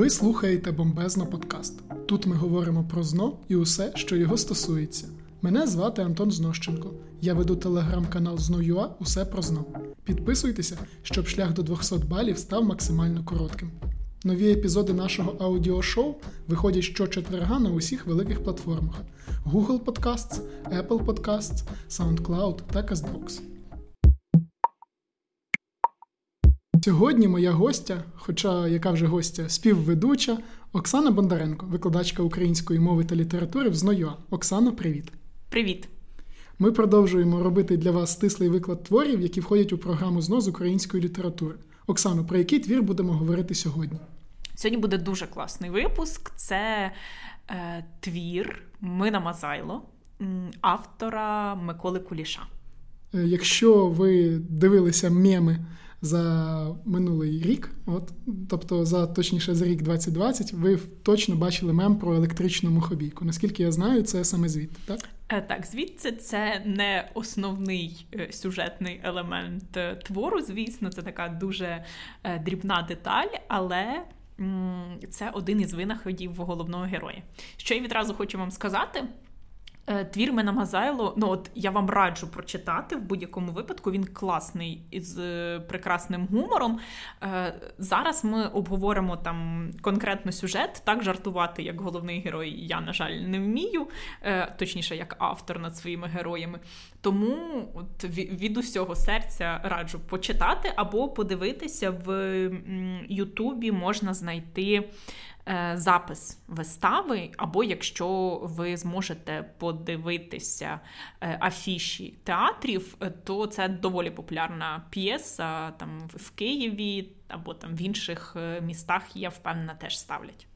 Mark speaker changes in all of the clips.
Speaker 1: Ви слухаєте бомбезно подкаст. Тут ми говоримо про зно і усе, що його стосується. Мене звати Антон Знощенко. Я веду телеграм-канал Зно.ua Усе про зно. Підписуйтеся, щоб шлях до 200 балів став максимально коротким. Нові епізоди нашого аудіошоу виходять щочетверга на усіх великих платформах: Google Podcasts, Apple Podcasts, SoundCloud та CastBox. Сьогодні моя гостя, хоча яка вже гостя, співведуча Оксана Бондаренко, викладачка української мови та літератури в ЗНОЮА. Оксано, привіт.
Speaker 2: Привіт.
Speaker 1: Ми продовжуємо робити для вас стислий виклад творів, які входять у програму ЗНО з української літератури. Оксано, про який твір будемо говорити сьогодні?
Speaker 2: Сьогодні буде дуже класний випуск. Це е, твір Мина Мазайло, автора Миколи Куліша.
Speaker 1: Е, якщо ви дивилися меми за минулий рік, от тобто за точніше за рік 2020, ви точно бачили мем про електричну мухобійку. Наскільки я знаю, це саме звідти, так?
Speaker 2: Е, так, звідси це не основний е, сюжетний елемент е, твору. Звісно, це така дуже дрібна деталь, але. Це один із винаходів головного героя. Що я відразу хочу вам сказати. Е, твір Мена Мазайло, ну от я вам раджу прочитати в будь-якому випадку. Він класний із е, прекрасним гумором. Е, зараз ми обговоримо там конкретно сюжет. Так жартувати, як головний герой, я, на жаль, не вмію, точніше, як автор над своїми героями. Тому от від усього серця раджу почитати або подивитися в Ютубі можна знайти. Е, запис вистави, або якщо ви зможете подивитися е, афіші театрів, е, то це доволі популярна п'єса там в Києві або там в інших містах, я впевнена, теж ставлять.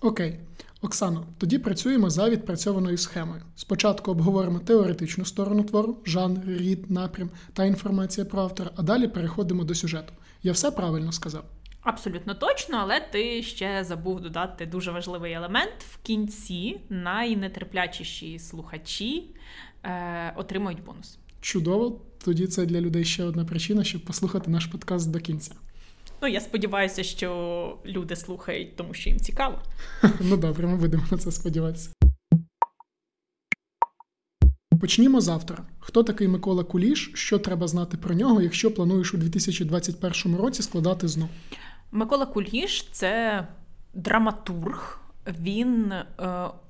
Speaker 1: Окей. Оксано, тоді працюємо за відпрацьованою схемою. Спочатку обговоримо теоретичну сторону твору, жанр, рід, напрям та інформація про автора, а далі переходимо до сюжету. Я все правильно сказав.
Speaker 2: Абсолютно точно, але ти ще забув додати дуже важливий елемент. В кінці найнетерплячіші слухачі е, отримують бонус.
Speaker 1: Чудово, тоді це для людей ще одна причина, щоб послухати наш подкаст до кінця.
Speaker 2: Ну, я сподіваюся, що люди слухають, тому що їм цікаво.
Speaker 1: Ну добре, ми будемо на це сподіватися. Почнімо завтра. Хто такий Микола Куліш? Що треба знати про нього, якщо плануєш у 2021 році складати ЗНО?
Speaker 2: Микола Куліш це драматург. Він е,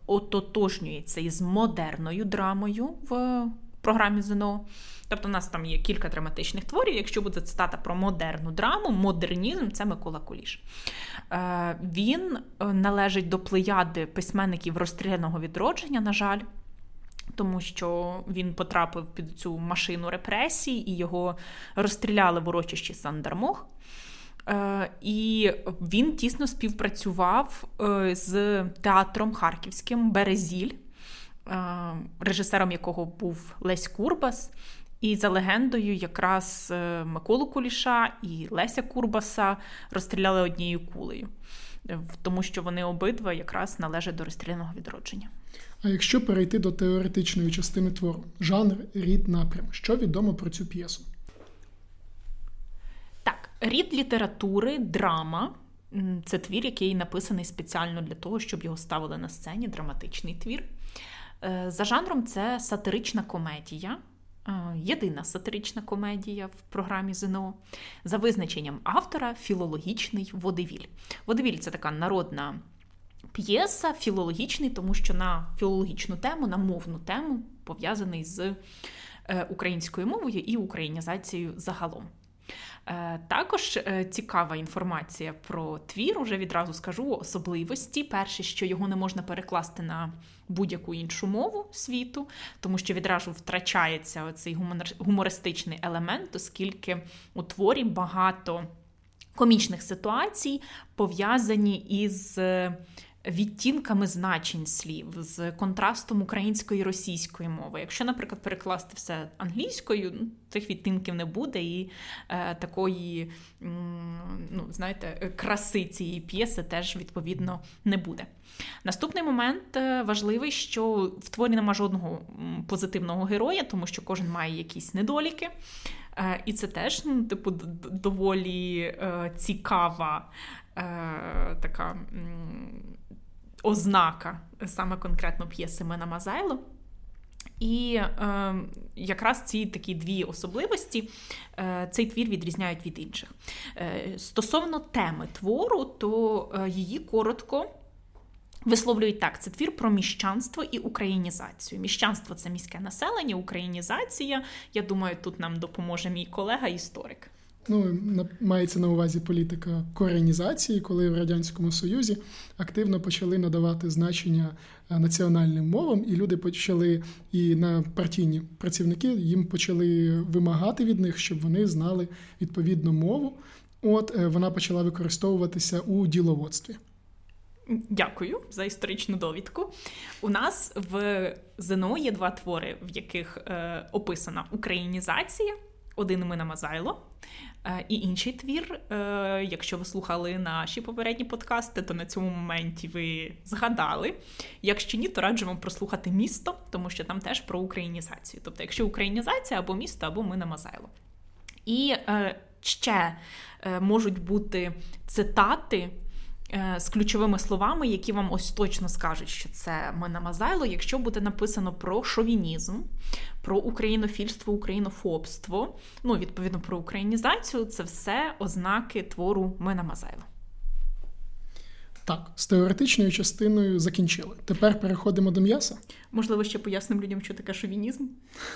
Speaker 2: ототожнюється із модерною драмою в програмі ЗНО. Тобто, у нас там є кілька драматичних творів. Якщо буде цитата про модерну драму, модернізм це Микола Куліш. Е, він е, належить до плеяди письменників розстріляного відродження, на жаль тому що він потрапив під цю машину репресій і його розстріляли в урочищі Сандармох. Е, і він тісно співпрацював е, з театром Харківським Березіль, е, режисером якого був Лесь Курбас. І за легендою, якраз Миколу Куліша і Леся Курбаса розстріляли однією кулею, тому що вони обидва якраз належать до розстріляного відродження.
Speaker 1: А якщо перейти до теоретичної частини твору, жанр, рід, напрям, що відомо про цю п'єсу?
Speaker 2: Так, рід літератури, драма. Це твір, який написаний спеціально для того, щоб його ставили на сцені, драматичний твір. Е, за жанром, це сатирична комедія, е, єдина сатирична комедія в програмі ЗНО. За визначенням автора, філологічний водевіль. Водевіль це така народна п'єса філологічний, тому що на філологічну тему, на мовну тему пов'язаний з е, українською мовою і українізацією загалом. Е, також е, цікава інформація про твір, уже відразу скажу особливості. Перше, що його не можна перекласти на будь-яку іншу мову світу, тому що відразу втрачається цей гумористичний елемент, оскільки у творі багато комічних ситуацій пов'язані із відтінками значень слів, з контрастом української і російської мови. Якщо, наприклад, перекласти все англійською, ну, цих відтінків не буде, і е, такої, ну, знаєте, краси цієї п'єси теж відповідно не буде. Наступний момент е, важливий, що в творі нема жодного позитивного героя, тому що кожен має якісь недоліки. Е, і це теж ну, типу, доволі е, цікава така ознака саме конкретно п'єси Мена Мазайло. І е, якраз ці такі дві особливості е, цей твір відрізняють від інших. Е, Стосовно теми твору, то е, її коротко висловлюють так: це твір про міщанство і українізацію. Міщанство це міське населення, українізація. Я думаю, тут нам допоможе мій колега-історик.
Speaker 1: Ну, мається на увазі політика коренізації, коли в радянському союзі активно почали надавати значення е, національним мовам, і люди почали і на партійні працівники їм почали вимагати від них, щоб вони знали відповідну мову. От е, вона почала використовуватися у діловодстві.
Speaker 2: Дякую за історичну довідку. У нас в ЗНО є два твори, в яких е, описана українізація. Один Мина Мазайло, і інший твір, е, якщо ви слухали наші попередні подкасти, то на цьому моменті ви згадали. Якщо ні, то раджу вам прослухати місто, тому що там теж про українізацію. Тобто, якщо українізація або місто, або ми на Мазайло. І е, ще можуть бути цитати. З ключовими словами, які вам ось точно скажуть, що це Мазайло, якщо буде написано про шовінізм, про українофільство, українофобство, ну, відповідно, про українізацію, це все ознаки твору Мазайло.
Speaker 1: Так, з теоретичною частиною закінчили. Тепер переходимо до м'яса.
Speaker 2: Можливо, ще поясним людям, що таке шовінізм.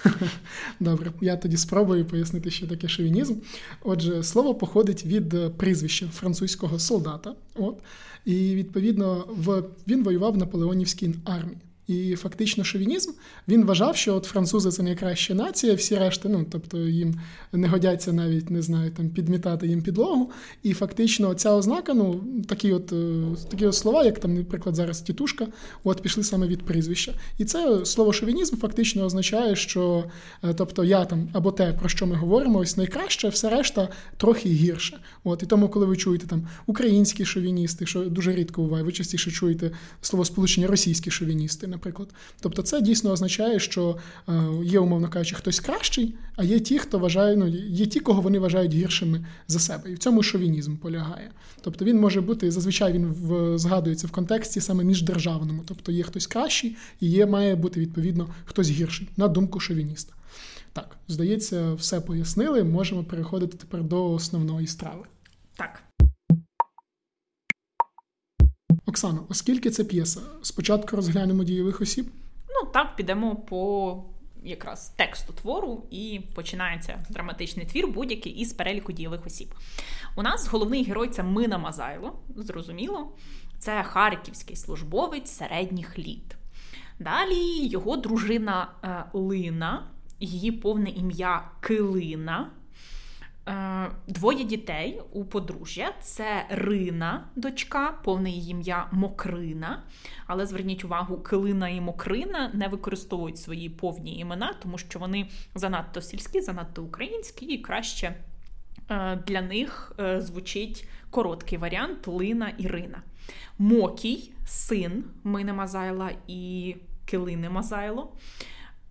Speaker 1: Добре, я тоді спробую пояснити, що таке шовінізм. Отже, слово походить від прізвища французького солдата. От, І відповідно в він воював в наполеонівській армії. І фактично шовінізм він вважав, що от французи це найкраща нація, всі решти, ну тобто їм не годяться навіть не знаю, там підмітати їм підлогу. І фактично ця ознака, ну такі от е, такі от слова, як там, наприклад, зараз тітушка, от пішли саме від прізвища. І це слово шовінізм фактично означає, що е, тобто я там або те, про що ми говоримо, ось найкраще, все решта трохи гірше. От і тому, коли ви чуєте там українські шовіністи, що дуже рідко буває, ви частіше чуєте слово сполучення російські шовіністи наприклад. Тобто, це дійсно означає, що е, є, умовно кажучи, хтось кращий, а є ті, хто вважає, ну є ті, кого вони вважають гіршими за себе. І в цьому шовінізм полягає. Тобто він може бути зазвичай він в згадується в контексті саме міждержавному. Тобто є хтось кращий і є, має бути відповідно хтось гірший, на думку шовініста. Так, здається, все пояснили. Можемо переходити тепер до основної страви.
Speaker 2: Так.
Speaker 1: Оксано, оскільки це п'єса, спочатку розглянемо дієвих осіб?
Speaker 2: Ну так, підемо по якраз тексту твору, і починається драматичний твір, будь-який із переліку дієвих осіб. У нас головний герой це Мина Мазайло, зрозуміло, це харківський службовець середніх літ. Далі його дружина е, Лина, її повне ім'я Килина. Е, двоє дітей у подружжя це Рина, дочка, повне її ім'я Мокрина. Але зверніть увагу, Килина і Мокрина не використовують свої повні імена, тому що вони занадто сільські, занадто українські, і краще е, для них е, звучить короткий варіант Лина Ірина. Мокій, син Мини Мазайла і Килини Мазайло,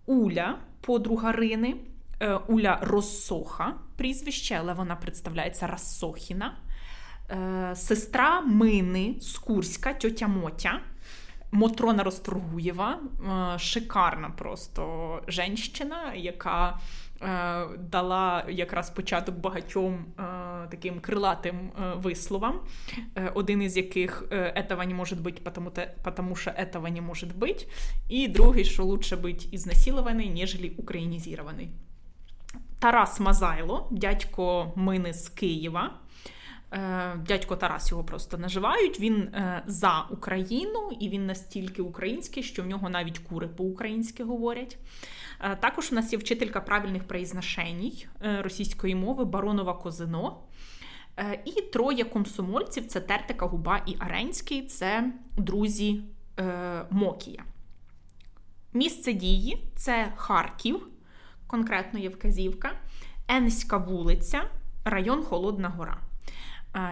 Speaker 2: Уля, подруга Рини. Е, Уля Розсоха, прізвище, але вона представляється Рассохіна. Е, сестра Мини Скурська, тьотя Мотя. Мотрона Росторгуєва, е, шикарна просто женщина, яка дала якраз початок багатьом таким крилатим висловам, один із яких «этого не може бути, тому що этого не може бути, і другий, що лучше бути ізнасилований, ніж українізований. Тарас Мазайло, дядько Мини з Києва. Е, дядько Тарас його просто наживають. Він е, за Україну і він настільки український, що в нього навіть кури по-українськи говорять. Е, також у нас є вчителька правильних произношень російської мови Баронова Козино. І троє комсомольців це Тертика Губа і Аренський це друзі Мокія. Місце дії це Харків конкретно є вказівка, Енська вулиця, район Холодна Гора.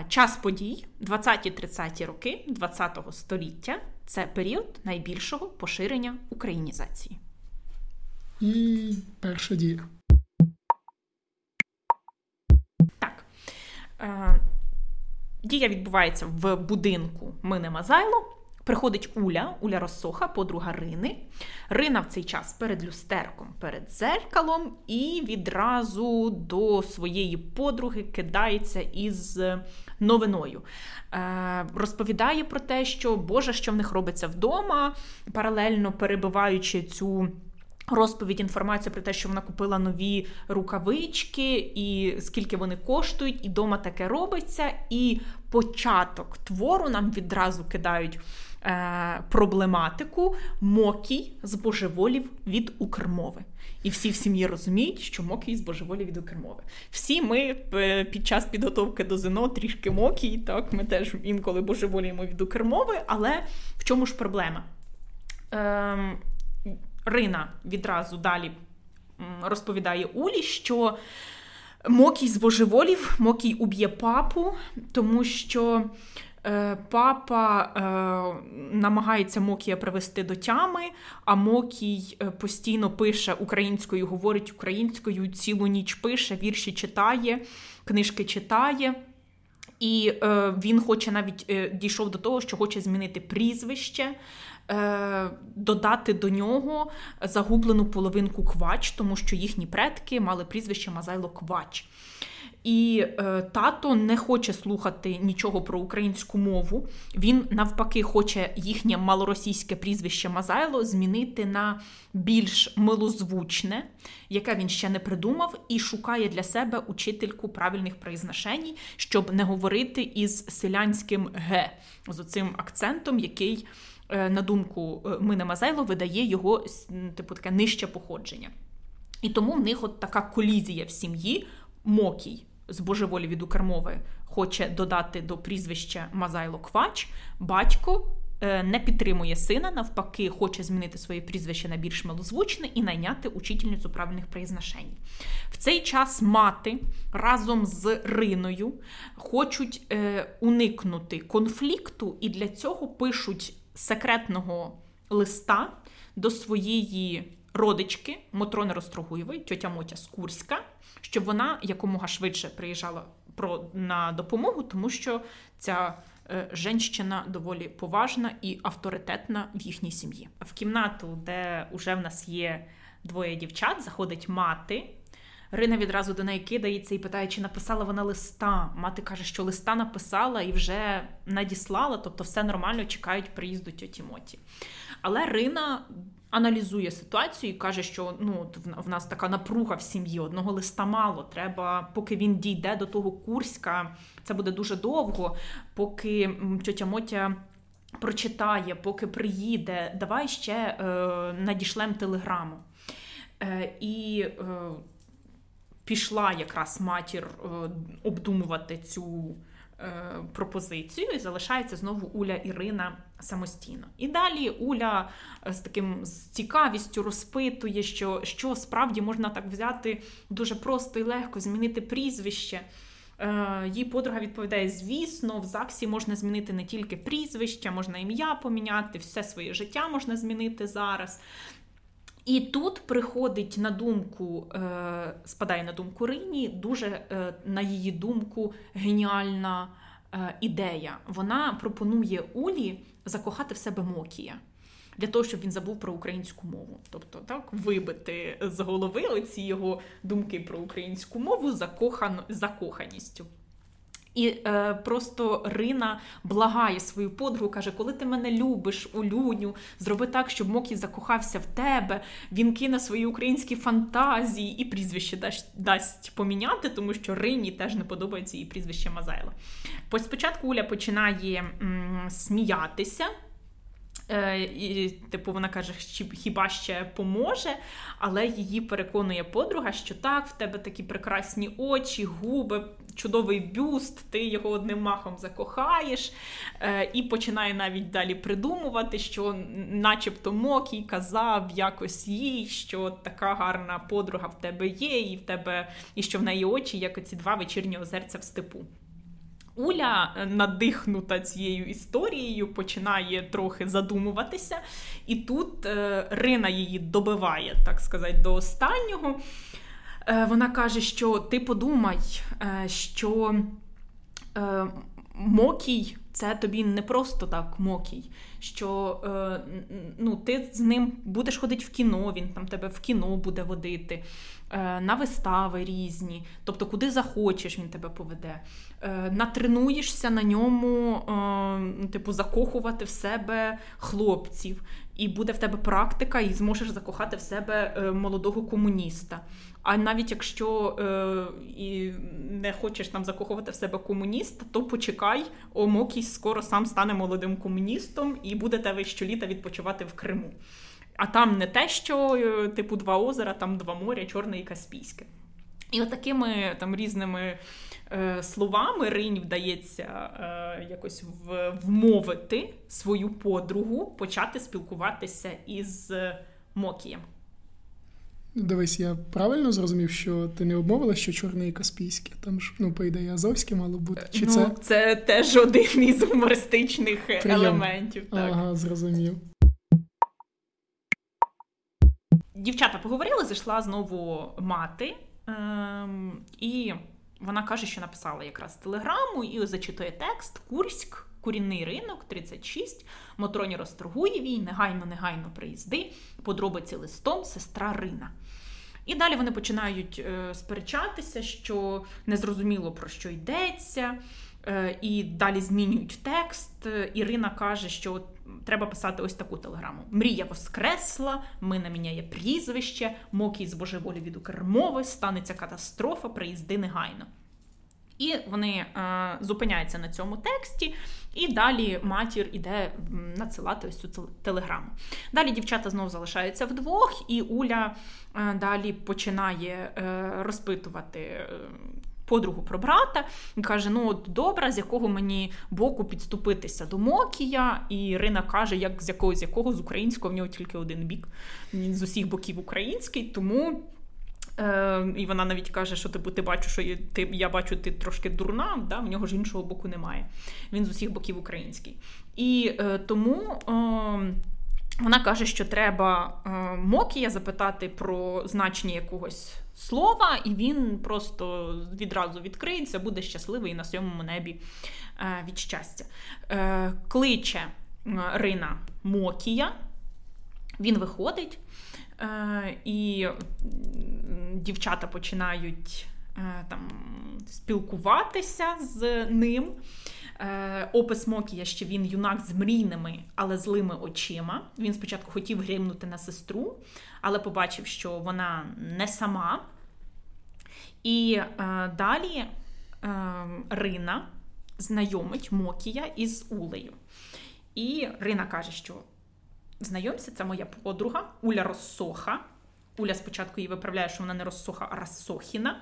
Speaker 2: Час подій 20-30 роки ХХ століття це період найбільшого поширення українізації.
Speaker 1: І перша дія.
Speaker 2: Так. Дія відбувається в будинку Мине Мазайло. Приходить Уля, Уля Росоха, подруга Рини. Рина в цей час перед люстерком, перед зеркалом, і відразу до своєї подруги кидається із новиною. Е, Розповідає про те, що Боже, що в них робиться вдома, паралельно перебиваючи цю. Розповідь інформацію про те, що вона купила нові рукавички, і скільки вони коштують, і дома таке робиться. І початок твору нам відразу кидають е, проблематику Мокій з божеволів від Укрмови. І всі в сім'ї розуміють, що Мокій з божеволів від Укрмови. Всі ми е, під час підготовки до ЗНО трішки Мокій, так, ми теж інколи божеволіємо від Укрмови, але в чому ж проблема? Е, Рина відразу далі розповідає Улі, що Мокій з божеволів, Мокій уб'є папу, тому що е, папа е, намагається Мокія привести до тями, а Мокій е, постійно пише українською, говорить українською, цілу ніч пише, вірші читає, книжки читає. І е, він хоче навіть е, дійшов до того, що хоче змінити прізвище, е, додати до нього загублену половинку квач, тому що їхні предки мали прізвище Мазайло Квач. І е, тато не хоче слухати нічого про українську мову. Він навпаки хоче їхнє малоросійське прізвище Мазайло змінити на більш милозвучне, яке він ще не придумав, і шукає для себе учительку правильних произношень, щоб не говорити із селянським г з оцим акцентом, який, е, на думку е, Мини Мазайло, видає його типу таке нижче походження. І тому в них от така колізія в сім'ї Мокій з божеволі від Укрмови хоче додати до прізвища Мазайло Квач, батько е, не підтримує сина, навпаки, хоче змінити своє прізвище на більш милозвучне і найняти учительницю правильних произношень. В цей час мати разом з Риною хочуть е, уникнути конфлікту, і для цього пишуть секретного листа до своєї родички Мотрони Рострогуєвої, тьотя Мотя Скурська, щоб вона якомога швидше приїжджала про, на допомогу, тому що ця е, женщина доволі поважна і авторитетна в їхній сім'ї. В кімнату, де вже в нас є двоє дівчат, заходить мати. Рина відразу до неї кидається і питає, чи написала вона листа. Мати каже, що листа написала і вже надіслала, тобто все нормально, чекають приїзду тьоті Моті. Але Рина аналізує ситуацію і каже, що ну в нас така напруга в сім'ї, одного листа мало. Треба, поки він дійде до того Курська, це буде дуже довго, поки тьотя Мотя. Прочитає, поки приїде, давай ще е, надішлем телеграму. Е, І е, пішла якраз матір е, обдумувати цю Е, пропозицію, і залишається знову Уля Ірина самостійно. І далі Уля е, з таким з цікавістю розпитує, що що справді можна так взяти дуже просто і легко змінити прізвище. Її подруга відповідає: звісно, в ЗАГСі можна змінити не тільки прізвище, можна ім'я поміняти, все своє життя можна змінити зараз. І тут приходить на думку, е, спадає на думку Рині, дуже, е, на її думку, геніальна е, ідея. Вона пропонує Улі закохати в себе Мокія. Для того, щоб він забув про українську мову. Тобто, так, вибити з голови оці його думки про українську мову закохан... закоханістю. І е, просто Рина благає свою подругу, каже: Коли ти мене любиш, улюню, зроби так, щоб Мокі закохався в тебе, він кине свої українські фантазії і прізвище дасть, дасть поміняти, тому що Рині теж не подобається її прізвище Мазайло. Спочатку Уля починає м, сміятися. Е, і, Типу, вона каже, хіба ще поможе, але її переконує подруга, що так, в тебе такі прекрасні очі, губи, чудовий бюст, ти його одним махом закохаєш, е, і починає навіть далі придумувати, що, начебто, Мокій казав якось їй, що така гарна подруга в тебе є, і в тебе, і що в неї очі, як оці два вечірні озерця в степу. Уля, е, надихнута цією історією, починає трохи задумуватися, і тут е, Рина її добиває, так сказати, до останнього. Е, вона каже, що ти подумай, що Мокій це тобі не просто так мокій, що ну, ти з ним будеш ходити в кіно, він там тебе в кіно буде водити, на вистави різні, тобто куди захочеш, він тебе поведе. Е, натренуєшся на ньому, е, типу, закохувати в себе хлопців, і буде в тебе практика, і зможеш закохати в себе е, молодого комуніста. А навіть якщо е, і не хочеш там закохувати в себе комуніста, то почекай, Омокісь скоро сам стане молодим комуністом і будете ви щоліта відпочивати в Криму. А там не те, що е, типу два озера, там два моря, Чорне і Каспійське. І отакими там різними е, словами Ринь вдається е, якось в, вмовити свою подругу почати спілкуватися із Мокієм.
Speaker 1: Дивись, я правильно зрозумів, що ти не обмовила, що чорне і Каспійське. Там ж, ну, по ідеї, Азовське мало бути. Чи
Speaker 2: ну,
Speaker 1: це
Speaker 2: це теж один із гумористичних Прийом. елементів. Так.
Speaker 1: Ага, зрозумів.
Speaker 2: Дівчата поговорили, зайшла знову мати, ем, і вона каже, що написала якраз телеграму і зачитує текст Курськ. Курінний ринок 36, Мотроні Росторгуєвій, негайно, негайно приїзди, подробиці листом, сестра Рина. І далі вони починають е, сперечатися, що незрозуміло про що йдеться, і далі змінюють текст. Ірина каже, що треба писати ось таку телеграму: Мрія воскресла, мина міняє прізвище, мокій з божеволі від укрмови, станеться катастрофа, приїзди негайно. І вони е, зупиняються на цьому тексті, і далі матір іде надсилати ось цю телеграму. Далі дівчата знову залишаються вдвох, і Уля е, далі починає е, розпитувати. Подругу про брата і каже: Ну, от добре, з якого мені боку підступитися до Мокія. І Ірина каже, як з якого з якого з українського в нього тільки один бік, він з усіх боків український, тому Е, І вона навіть каже, що типу, ти бачу, що ти, я бачу, ти трошки дурна, да? в нього ж іншого боку немає. Він з усіх боків український. І е, тому. Е, вона каже, що треба е, Мокія запитати про значення якогось слова, і він просто відразу відкриється, буде щасливий на сьомому небі е, від щастя. Е, кличе Рина Мокія, він виходить. І дівчата починають там спілкуватися з ним. Е, опис Мокія, що він юнак з мрійними, але злими очима. Він спочатку хотів гримнути на сестру, але побачив, що вона не сама. І е, далі е, Рина знайомить Мокія із Улею. І Рина каже, що Знайомся, це моя подруга Уля Розсоха. Уля спочатку її виправляє, що вона не Розсоха, а Рассохіна.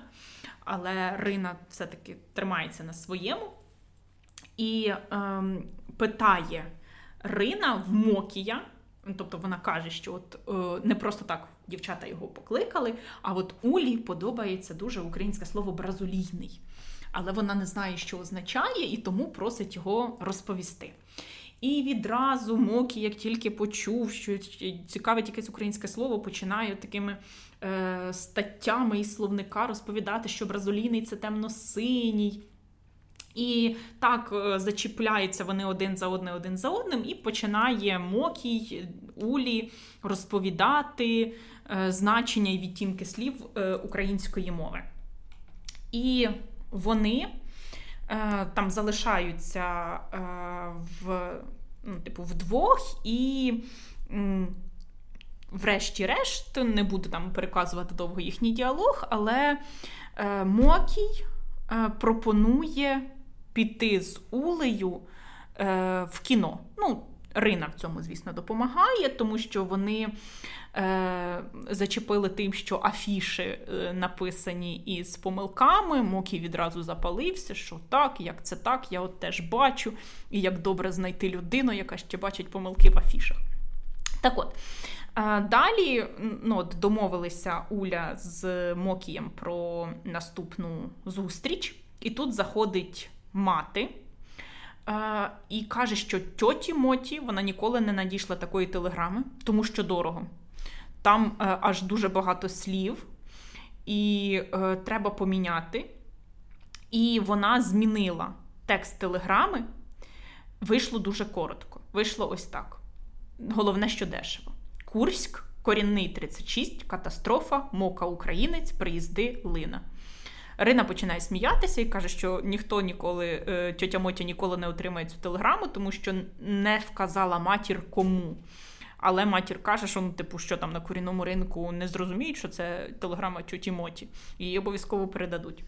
Speaker 2: Але Рина все-таки тримається на своєму. І ем, питає Рина в Мокія. Тобто вона каже, що от е, не просто так дівчата його покликали, а от Улі подобається дуже українське слово бразолійний. Але вона не знає, що означає, і тому просить його розповісти. І відразу Мокі, як тільки почув, що цікавить якесь українське слово, починає такими е, статтями із словника розповідати, що бразолійний це темно-синій. І так е, зачіпляються вони один за одним, один за одним, і починає Мокій Улі розповідати е, значення і відтінки слів е, української мови. І вони там залишаються в, ну, типу, вдвох і. Врешті-решт, не буду там переказувати довго їхній діалог, але Мокій пропонує піти з Улею е, в кіно. Ну, Рина в цьому, звісно, допомагає, тому що вони е, зачепили тим, що афіші е, написані із помилками. Мокі відразу запалився, що так, як це так, я от теж бачу, і як добре знайти людину, яка ще бачить помилки в афішах. Так от. Е, далі ну, от, домовилися Уля з Мокієм про наступну зустріч, і тут заходить мати. Е, і каже, що тьоті Моті вона ніколи не надійшла такої телеграми, тому що дорого. Там е, аж дуже багато слів, і е, треба поміняти. І вона змінила текст телеграми, вийшло дуже коротко. Вийшло ось так. Головне, що дешево. Курськ, корінний 36, катастрофа, мока українець, приїзди Лина. Рина починає сміятися і каже, що ніхто ніколи, е, тьотя Мотя ніколи не отримає цю телеграму, тому що не вказала матір кому. Але матір каже, що ну, типу, що там на корінному ринку не зрозуміють, що це телеграма тьоті Моті, її обов'язково передадуть.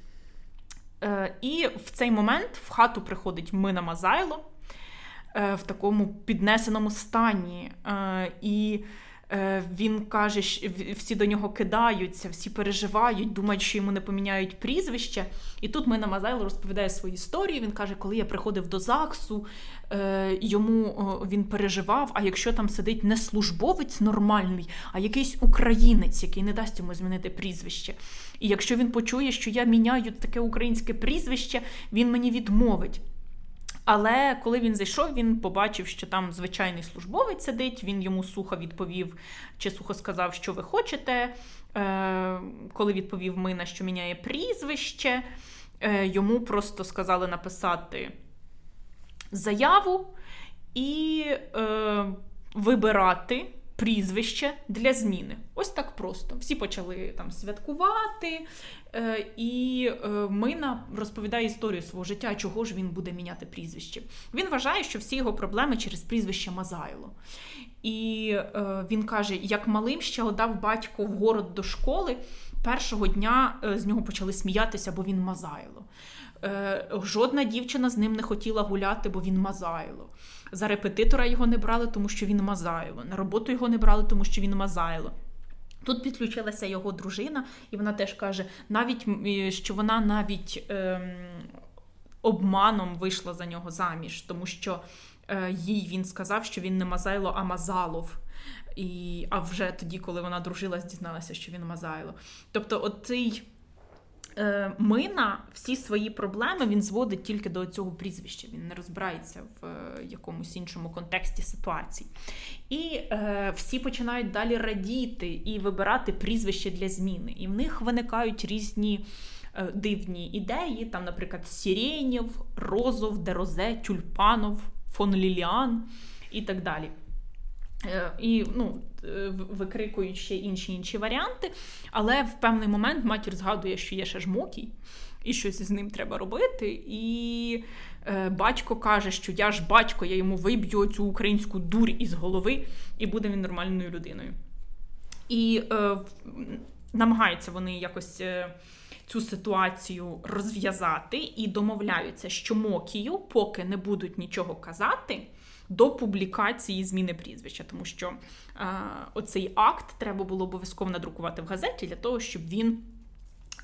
Speaker 2: Е, І в цей момент в хату приходить Мина Мазайло е, в такому піднесеному стані. Е, І він каже, що всі до нього кидаються, всі переживають, думають, що йому не поміняють прізвище. І тут Мина Мазайло розповідає свою історію. Він каже, коли я приходив до ЗАГСу, е, йому він переживав. А якщо там сидить не службовець нормальний, а якийсь українець, який не дасть йому змінити прізвище. І якщо він почує, що я міняю таке українське прізвище, він мені відмовить. Але коли він зайшов, він побачив, що там звичайний службовець сидить. Він йому сухо відповів, чи сухо сказав, що ви хочете. Е, коли відповів Мина, що міняє прізвище, е, йому просто сказали написати заяву і е, вибирати прізвище для зміни. Ось так просто. Всі почали там святкувати, е, і е, Мина розповідає історію свого життя, чого ж він буде міняти прізвище. Він вважає, що всі його проблеми через прізвище Мазайло. І е, він каже: як малим ще отдав батько в город до школи, першого дня з нього почали сміятися, бо він Мазайло. Е, жодна дівчина з ним не хотіла гуляти, бо він Мазайло. За репетитора його не брали, тому що він Мазайло. На роботу його не брали, тому що він Мазайло. Тут підключилася його дружина, і вона теж каже, навіть що вона навіть ем, обманом вийшла за нього заміж, тому що е, їй він сказав, що він не Мазайло, а Мазалов. І, А вже тоді, коли вона дружилась, дізналася, що він Мазайло. Тобто, оцей Е, Мина всі свої проблеми він зводить тільки до цього прізвища. Він не розбирається в е, якомусь іншому контексті ситуації. І е, всі починають далі радіти і вибирати прізвище для зміни. І в них виникають різні е, дивні ідеї. Там, наприклад, Сірєнєв, Розов, Дерозе, Тюльпанов, фон Ліліан і так далі. Е, і ну, е, викрикують ще інші інші варіанти. Але в певний момент матір згадує, що є ще жмокій, і щось з ним треба робити. І е, батько каже, що я ж батько, я йому виб'ю цю українську дурь із голови, і буде він нормальною людиною. І е, намагаються вони якось. Е, Цю ситуацію розв'язати і домовляються, що Мокію, поки не будуть нічого казати, до публікації зміни прізвища, тому що е, оцей акт треба було обов'язково надрукувати в газеті для того, щоб він.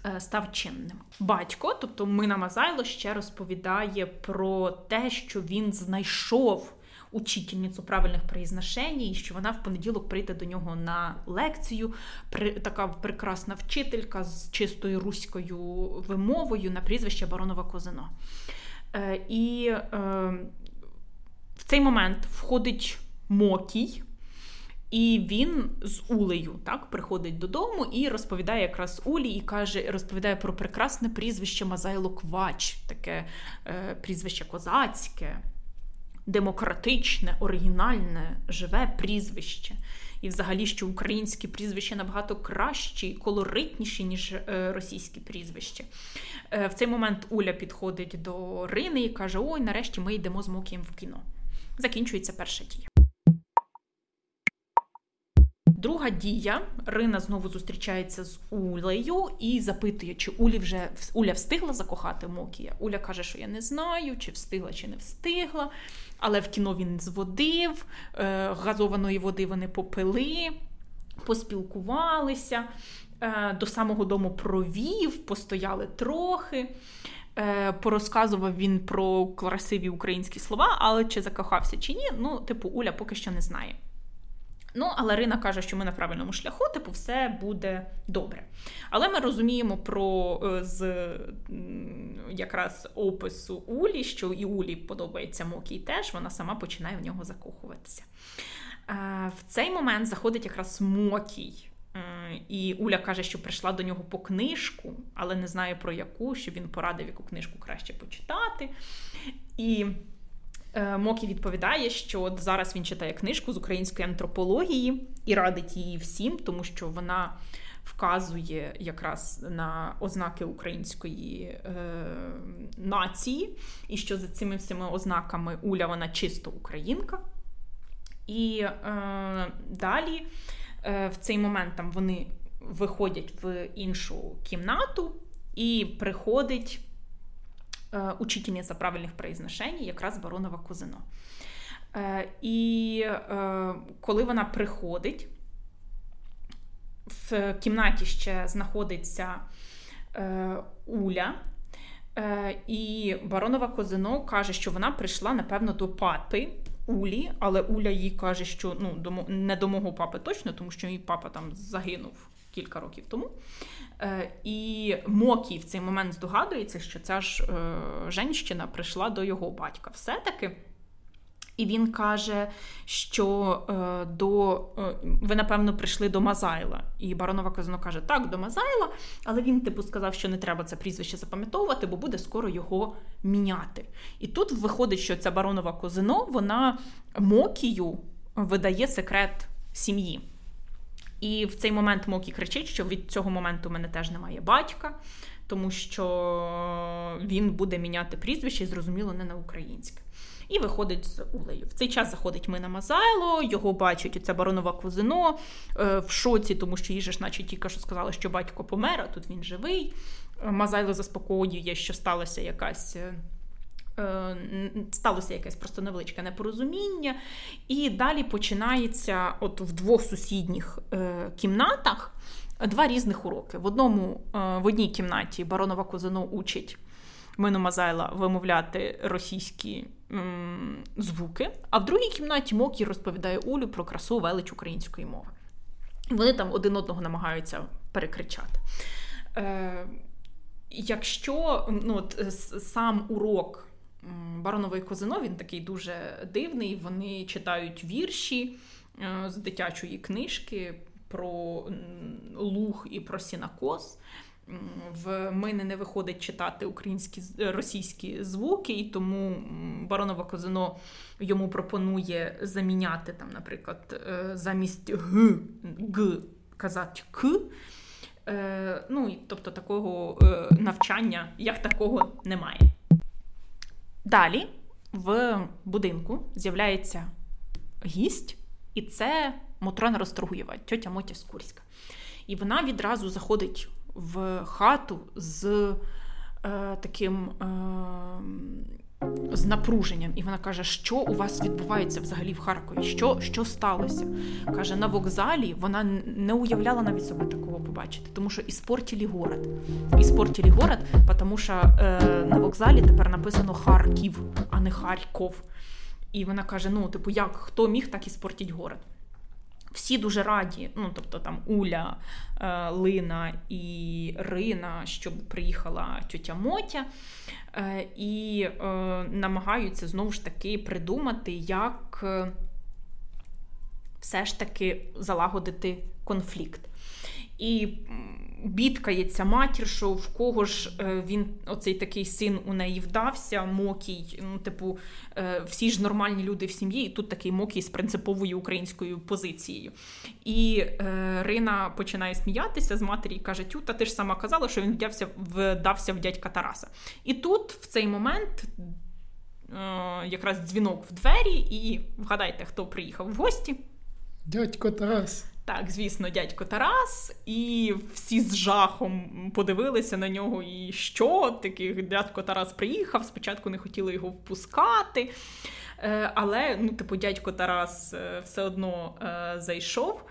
Speaker 2: Е, став чинним. Батько, тобто Мина Мазайло, ще розповідає про те, що він знайшов учительницю правильних произношень, що вона в понеділок прийде до нього на лекцію. При, така прекрасна вчителька з чистою руською вимовою на прізвище Баронова Козино. Е, І е, в цей момент входить Мокій, і він з Улею так, приходить додому і розповідає якраз Улі, і каже, розповідає про прекрасне прізвище Мазайло Квач, таке е, прізвище козацьке, демократичне, оригінальне, живе прізвище. І, взагалі, що українські прізвища набагато кращі, колоритніші, ніж е, російські прізвища. Е, в цей момент Уля підходить до Рини і каже: Ой, нарешті ми йдемо з Мокієм в кіно закінчується перша дія. Друга дія Рина знову зустрічається з Улею і запитує, чи Улі вже Уля встигла закохати Мокія. Уля каже, що я не знаю, чи встигла, чи не встигла. Але в кіно він зводив, е, газованої води вони попили, поспілкувалися, е, до самого дому провів, постояли трохи. Е, порозказував він про красиві українські слова, але чи закохався чи ні, ну, типу, Уля поки що не знає. Ну, але Рина каже, що ми на правильному шляху, типу, все буде добре. Але ми розуміємо про е, з якраз опису Улі, що і Улі подобається Мокій теж, вона сама починає в нього закохуватися. Е, в цей момент заходить якраз Мокій І Уля каже, що прийшла до нього по книжку, але не знає про яку, що він порадив, яку книжку краще почитати. І е, Мокі відповідає, що от зараз він читає книжку з української антропології і радить її всім, тому що вона вказує якраз на ознаки української е, нації, і що за цими всіма ознаками Уля вона чисто українка. І е, далі е, в цей момент там вони виходять в іншу кімнату, і приходить е, учительниця правильних произношень, якраз Баронова Козино. Е, І е, коли вона приходить, в кімнаті ще знаходиться е, Уля. Е, І Баронова Козино каже, що вона прийшла, напевно, до папи Улі, але Уля їй каже, що ну, не до мого папи точно, тому що мій папа там загинув кілька років тому. Е, І Мокі в цей момент здогадується, що ця ж е, женщина прийшла до його батька. Все-таки. І він каже, що е, до е, ви, напевно, прийшли до Мазайла. І Баронова Казано каже, так, до Мазайла, але він, типу, сказав, що не треба це прізвище запам'ятовувати, бо буде скоро його міняти. І тут виходить, що ця Баронова Козино, вона Мокію видає секрет сім'ї. І в цей момент Мокі кричить, що від цього моменту в мене теж немає батька, тому що він буде міняти прізвище, зрозуміло, не на українське і виходить з Улею. В цей час заходить Мина Мазайло, його бачить оця баронова Кузино е, в шоці, тому що їй ж, наче тільки що сказали, що батько помер, а тут він живий. Е, Мазайло заспокоює, що сталося якась. Е, сталося якесь просто невеличке непорозуміння, і далі починається от в двох сусідніх е, кімнатах два різних уроки. В одному е, в одній кімнаті Баронова Козино учить Мину Мазайла вимовляти російські звуки, а в другій кімнаті Мокі розповідає Улю про красу велич української мови. Вони там один одного намагаються перекричати. Якщо ну, от, сам урок Баронової Козино, він такий дуже дивний, вони читають вірші е, з дитячої книжки про луг і про сінакос в мене не виходить читати українські російські звуки, і тому Баронова Козино йому пропонує заміняти там, наприклад, е, замість г г казати к. Е, ну, Тобто такого навчання як такого немає. Далі в будинку з'являється гість, і це Мотрона Ростругуєва, тьотя Мотя Скурська. І вона відразу заходить в хату з е, таким. Е, з напруженням, і вона каже, що у вас відбувається взагалі в Харкові? Що що сталося? Каже, на вокзалі вона не уявляла навіть себе такого побачити, тому що іспортілі город. Іспортілі город, тому що е, на вокзалі тепер написано Харків, а не Харков. І вона каже: ну, типу, як хто міг, так і спортіть город. Всі дуже раді, ну тобто там Уля, е, Лина і Рина, щоб приїхала тьотя Мотя, е, і е, намагаються знову ж таки придумати, як все ж таки залагодити конфлікт. І бідкається матір, що в кого ж е, він, оцей такий син у неї вдався, мокій. Ну, типу, е, всі ж нормальні люди в сім'ї, і тут такий мокій з принциповою українською позицією. І е, Рина починає сміятися з матері і каже: Тю, та ти ж сама казала, що він вдався, вдався в дядька Тараса. І тут, в цей момент. Якраз дзвінок в двері, і вгадайте, хто приїхав в гості.
Speaker 1: Дядько Тарас.
Speaker 2: Так, звісно, дядько Тарас, і всі з жахом подивилися на нього. І що? таких дядько Тарас приїхав, спочатку не хотіли його впускати. Е, але, ну, типу, дядько Тарас е, все одно е, зайшов,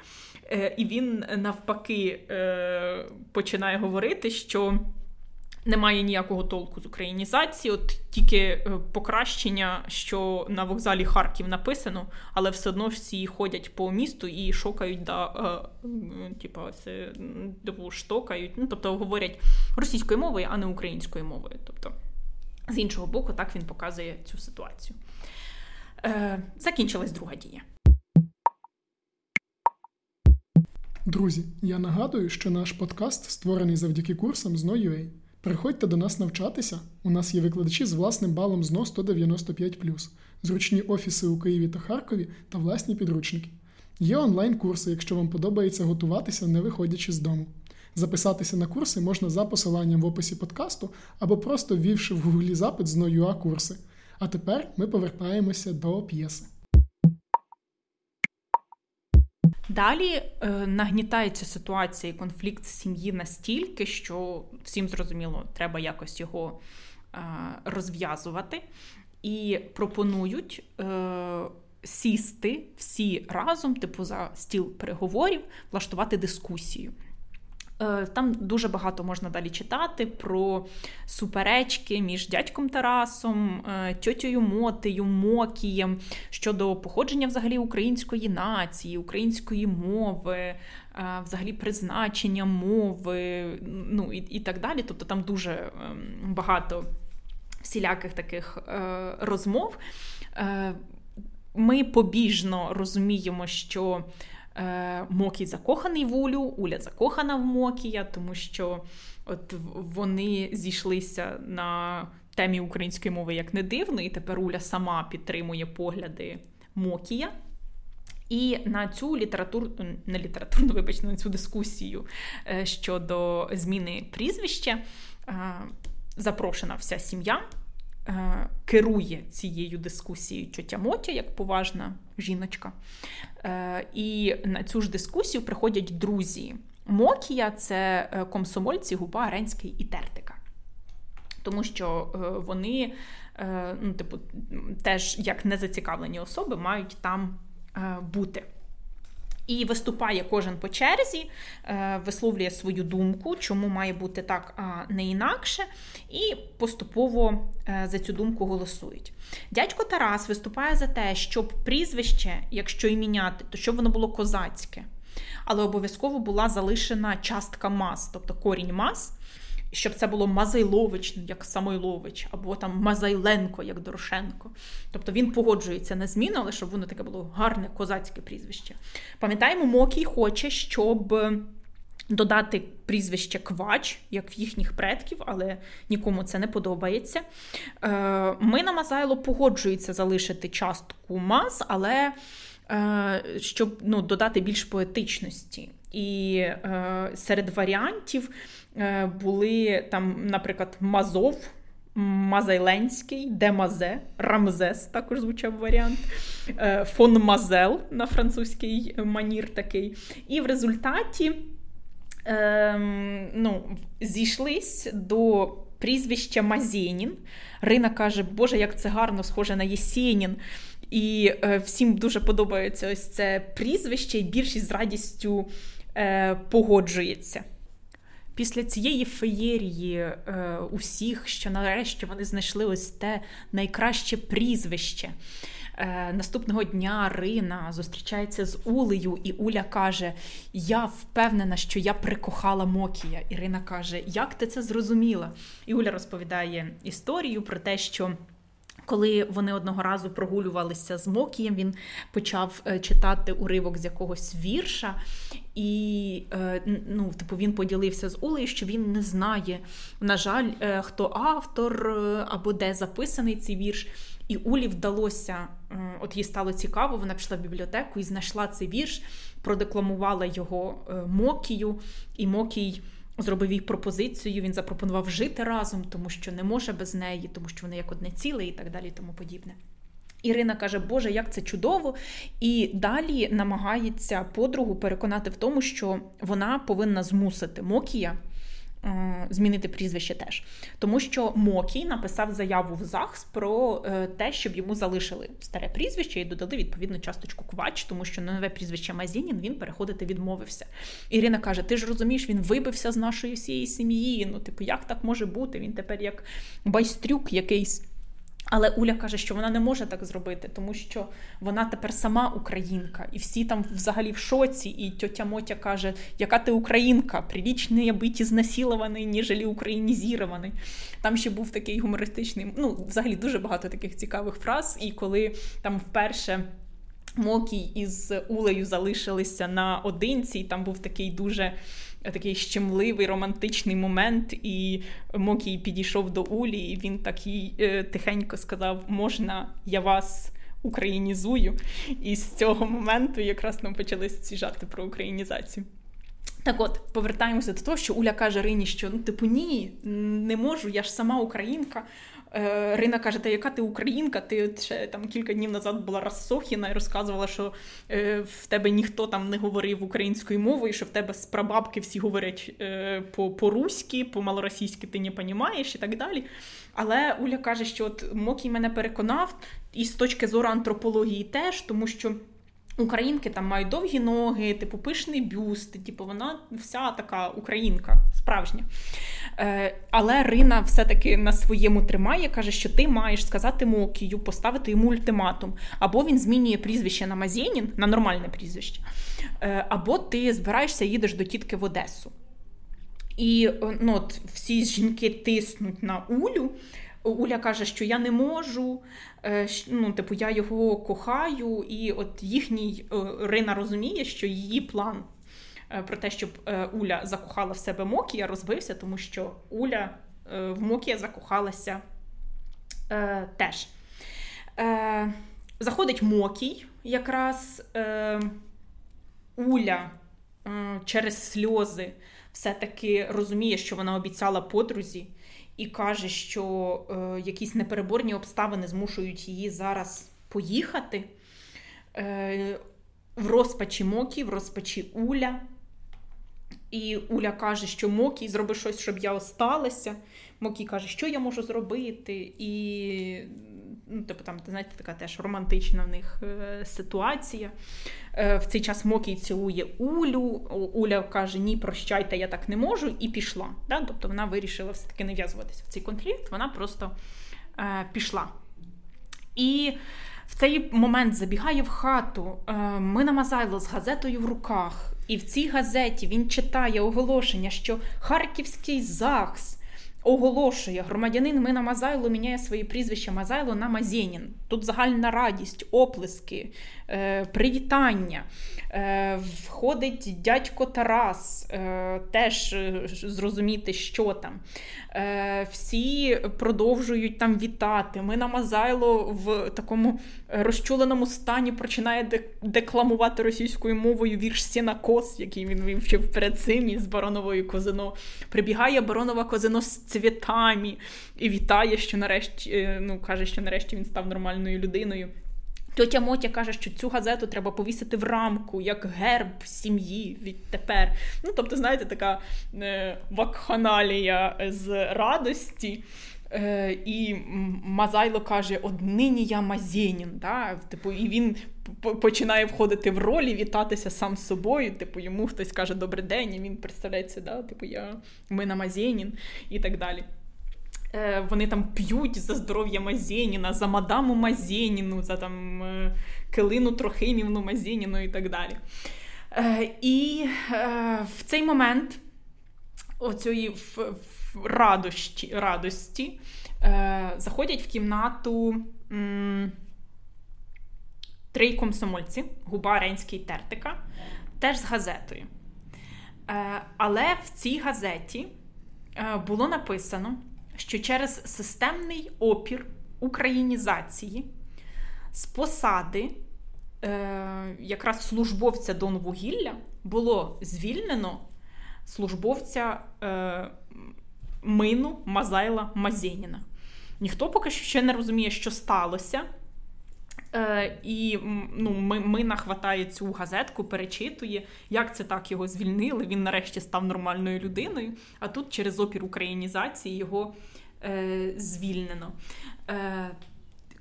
Speaker 2: і він навпаки починає говорити, що немає ніякого толку з українізації, от тільки е, покращення, що на вокзалі Харків написано, але все одно всі ходять по місту і шокають, да, е, типа, це типу, штокають, ну тобто говорять російською мовою, а не українською мовою. Тобто, з іншого боку, так він показує цю ситуацію. Е, Закінчилась друга дія.
Speaker 1: Друзі, я нагадую, що наш подкаст створений завдяки курсам з NoUA. Приходьте до нас навчатися. У нас є викладачі з власним балом ЗНО 195, зручні офіси у Києві та Харкові та власні підручники. Є онлайн-курси, якщо вам подобається готуватися, не виходячи з дому. Записатися на курси можна за посиланням в описі подкасту або просто ввівши в гуглі запит з NoUA курси. А тепер ми повертаємося до п'єси.
Speaker 2: Далі е, нагнітається ситуація і конфлікт в сім'ї настільки, що всім зрозуміло, треба якось його е, розв'язувати, і пропонують е, сісти всі разом, типу за стіл переговорів, влаштувати дискусію. Е, там дуже багато можна далі читати про суперечки між дядьком Тарасом, е, тьотєю Мотею, Мокієм щодо походження взагалі української нації, української мови, е, взагалі призначення мови, ну і, і так далі. Тобто там дуже ем, багато всіляких таких розмов. Ми побіжно розуміємо, що Мокій закоханий в Улю, Уля закохана в Мокія, тому що от вони зійшлися на темі української мови як не дивно, і тепер Уля сама підтримує погляди Мокія. І на цю літературну, не літературну, вибачте, на цю дискусію е, щодо зміни прізвища е, запрошена вся сім'я. Е, керує цією дискусією тьотя Мотя, як поважна жіночка. Е, і на цю ж дискусію приходять друзі. Мокія це е, комсомольці Губа Аренський і Тертика. Тому що вони, ну, типу, теж як незацікавлені особи мають там бути. І виступає кожен по черзі, е, висловлює свою думку, чому має бути так, а не інакше, і поступово е, за цю думку голосують. Дядько Тарас виступає за те, щоб прізвище, якщо і міняти, то щоб воно було козацьке, але обов'язково була залишена частка мас, тобто корінь мас щоб це було Мазайлович, як Самойлович, або там Мазайленко, як Дорошенко. Тобто він погоджується на зміну, але щоб воно таке було гарне козацьке прізвище. Пам'ятаємо, Мокій хоче, щоб. Додати прізвище Квач, як в їхніх предків, але нікому це не подобається. Е, ми на Мазайло погоджується залишити частку мас, але е, щоб ну, додати більш поетичності. І е, серед варіантів були там, наприклад, Мазов, Мазайленський, Демазе, Рамзес також звучав варіант, е, фон Мазел на французький манір такий. І в результаті ем, ну, зійшлись до прізвища Мазєнін. Рина каже, Боже, як це гарно схоже на Єсєнін. І е, всім дуже подобається ось це прізвище, і більшість з радістю е, погоджується. Після цієї феєрії е, усіх, що нарешті вони знайшли ось те найкраще прізвище. Е, Наступного дня Рина зустрічається з Улею, і Уля каже: Я впевнена, що я прикохала Мокія. Ірина каже, Як ти це зрозуміла? І Уля розповідає історію про те, що. Коли вони одного разу прогулювалися з Мокієм, він почав е, читати уривок з якогось вірша, і е, ну, типу, він поділився з Улею, що він не знає, на жаль, е, хто автор або де записаний цей вірш. І Улі вдалося, от їй стало цікаво, вона пішла в бібліотеку і знайшла цей вірш, продекламувала його Мокію, і Мокій зробив їй пропозицію. Він запропонував жити разом, тому що не може без неї, тому що вони як одне ціле і так далі, і тому подібне. Ірина каже, Боже, як це чудово! І далі намагається подругу переконати в тому, що вона повинна змусити Мокія Е, змінити прізвище теж. Тому що Мокій написав заяву в ЗАГС про е, те, щоб йому залишили старе прізвище і додали відповідну часточку квач, тому що на нове прізвище Мазінін він переходити відмовився. Ірина каже: Ти ж розумієш, він вибився з нашої всієї сім'ї. Ну, типу, як так може бути? Він тепер як байстрюк якийсь. Але Уля каже, що вона не може так зробити, тому що вона тепер сама українка, і всі там взагалі в шоці. І тьотя Мотя каже, яка ти українка, прилічний бити знасілований, ніжелі українізірований. Там ще був такий гумористичний, ну, взагалі дуже багато таких цікавих фраз. І коли там вперше Мокій із Улею залишилися наодинці, і там був такий дуже такий щемливий романтичний момент, і Мокій підійшов до Улі, і він такий е, тихенько сказав: Можна я вас українізую? І з цього моменту якраз нам почалися ці жарти про українізацію. Так от, повертаємося до того, що Уля каже Рині, що ну, типу, ні, не можу, я ж сама українка. Е, Рина каже: Та яка ти українка? Ти ще там кілька днів назад була розсохіна і розказувала, що е, в тебе ніхто там не говорив українською мовою, що в тебе з прабабки всі говорять е, по-руськи, по-малоросійськи ти не понімаєш і так далі. Але Уля каже, що от Мокій мене переконав, і з точки зору антропології теж, тому що. Українки там мають довгі ноги, типу пишний бюст, типу вона вся така українка справжня. Е, Але Рина все-таки на своєму тримає, каже, що ти маєш сказати Мокію, поставити йому ультиматум. Або він змінює прізвище на Мазєнін, на нормальне прізвище, е, або ти збираєшся їдеш до тітки в Одесу. І ну, от, всі жінки тиснуть на Улю. Уля каже, що я не можу, е, ну, типу, я його кохаю, і от їхній е, Рина розуміє, що її план е, про те, щоб Уля закохала в себе Мокія, розбився, тому що Уля в Мокія закохалася теж. Заходить Мокій, якраз Уля через сльози все-таки розуміє, що вона обіцяла подрузі і каже, що е, якісь непереборні обставини змушують її зараз поїхати. Е, В розпачі Мокі, в розпачі Уля. І Уля каже, що Мокі зроби щось, щоб я осталася. Мокі каже, що я можу зробити. І ну, типу, там, знаєте, така теж романтична в них е, ситуація. Е, в цей час Мокій цілує Улю. Уля каже: Ні, прощайте, я так не можу, і пішла. Да? Тобто вона вирішила все-таки не в'язуватися в цей конфлікт, вона просто е, пішла. І в цей момент забігає в хату е, Мина Мазайло з газетою в руках. І в цій газеті він читає оголошення, що Харківський ЗАГС оголошує, громадянин Мина Мазайло міняє своє прізвище Мазайло на Мазєнін. Тут загальна радість, оплески, привітання. Е, Входить дядько Тарас, е, теж е, зрозуміти, що там. Е, Всі продовжують там вітати. Мина Мазайло в такому розчуленому стані починає декламувати російською мовою вірш Сінакос, який він вивчив перед цим із Бароновою Козино. Прибігає Баронова Козино з цвітами і вітає, що нарешті е, ну, каже, що нарешті він став нормальною людиною. Тьотя Мотя каже, що цю газету треба повісити в рамку, як герб сім'ї відтепер. Ну, тобто, знаєте, така е, вакханалія з радості. Е, І Мазайло каже: однині я Мазєнін. Да? Типу, І він починає входити в ролі, вітатися сам з собою. Типу, йому хтось каже Добрий день, і він представляється, да? типу, я ми на Мазєнін і так далі. Е, Вони там п'ють за здоров'я Мазєніна, за мадаму Мазєніну, за там е, Килину Трохимівну Мазєніну і так далі. Е, І в цей момент оцієї радості, радості заходять в кімнату. Три комсомольці, Губа Ренський Тертика, теж з газетою. Але в цій газеті було написано, що через системний опір українізації з посади е, якраз службовця Донвугілля було звільнено службовця Мину Мазайла Мазєніна. Ніхто поки що ще не розуміє, що сталося. Е, І ну, ми, Мина хватає цю газетку, перечитує, як це так його звільнили. Він нарешті став нормальною людиною. А тут через опір українізації його е, звільнено. Е,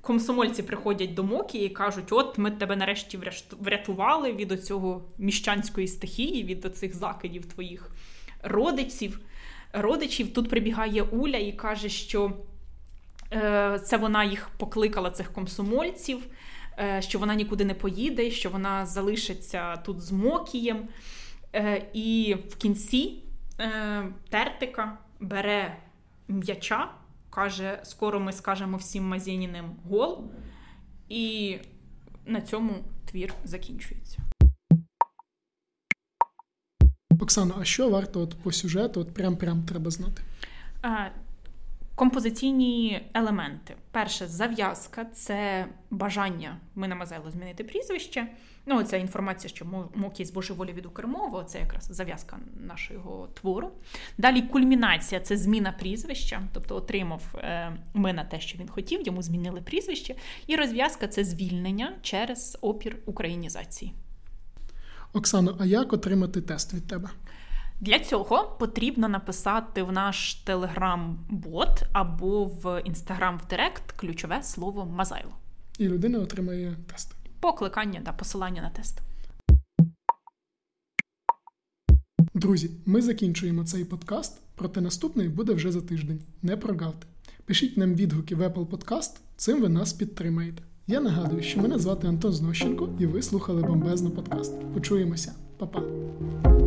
Speaker 2: Комсомольці приходять до Мокі і кажуть: от ми тебе нарешті врятували від оцього міщанської стихії, від оцих закидів твоїх родичів. Родичів тут прибігає Уля і каже, що. Е, це вона їх покликала, цих комсомольців, е, що вона нікуди не поїде, що вона залишиться тут з Мокієм. Е, і в кінці Тертика бере м'яча, каже: скоро ми скажемо всім Мазєніним гол. І на цьому твір закінчується.
Speaker 1: Оксано, а що варто от по сюжету, от прям-прям треба знати?
Speaker 2: Композиційні елементи. Перше, зав'язка це бажання Мина Мазайло змінити прізвище. Ну, ця інформація, що Мокій з божеволі від Укрмови, це якраз зав'язка нашого твору. Далі кульмінація це зміна прізвища, тобто отримав е, Мина те, що він хотів, йому змінили прізвище. І розв'язка це звільнення через опір українізації.
Speaker 1: Оксано, а як отримати тест від тебе?
Speaker 2: Для цього потрібно написати в наш телеграм-бот або в інстаграм в Директ ключове слово Мазайло.
Speaker 1: І людина отримає тест.
Speaker 2: Покликання та посилання на тест.
Speaker 1: Друзі, ми закінчуємо цей подкаст, проте наступний буде вже за тиждень. Не прогавте. Пишіть нам відгуки в Apple Podcast, цим ви нас підтримаєте. Я нагадую, що мене звати Антон Знощенко, і ви слухали бомбезно подкаст. Почуємося, Па-па!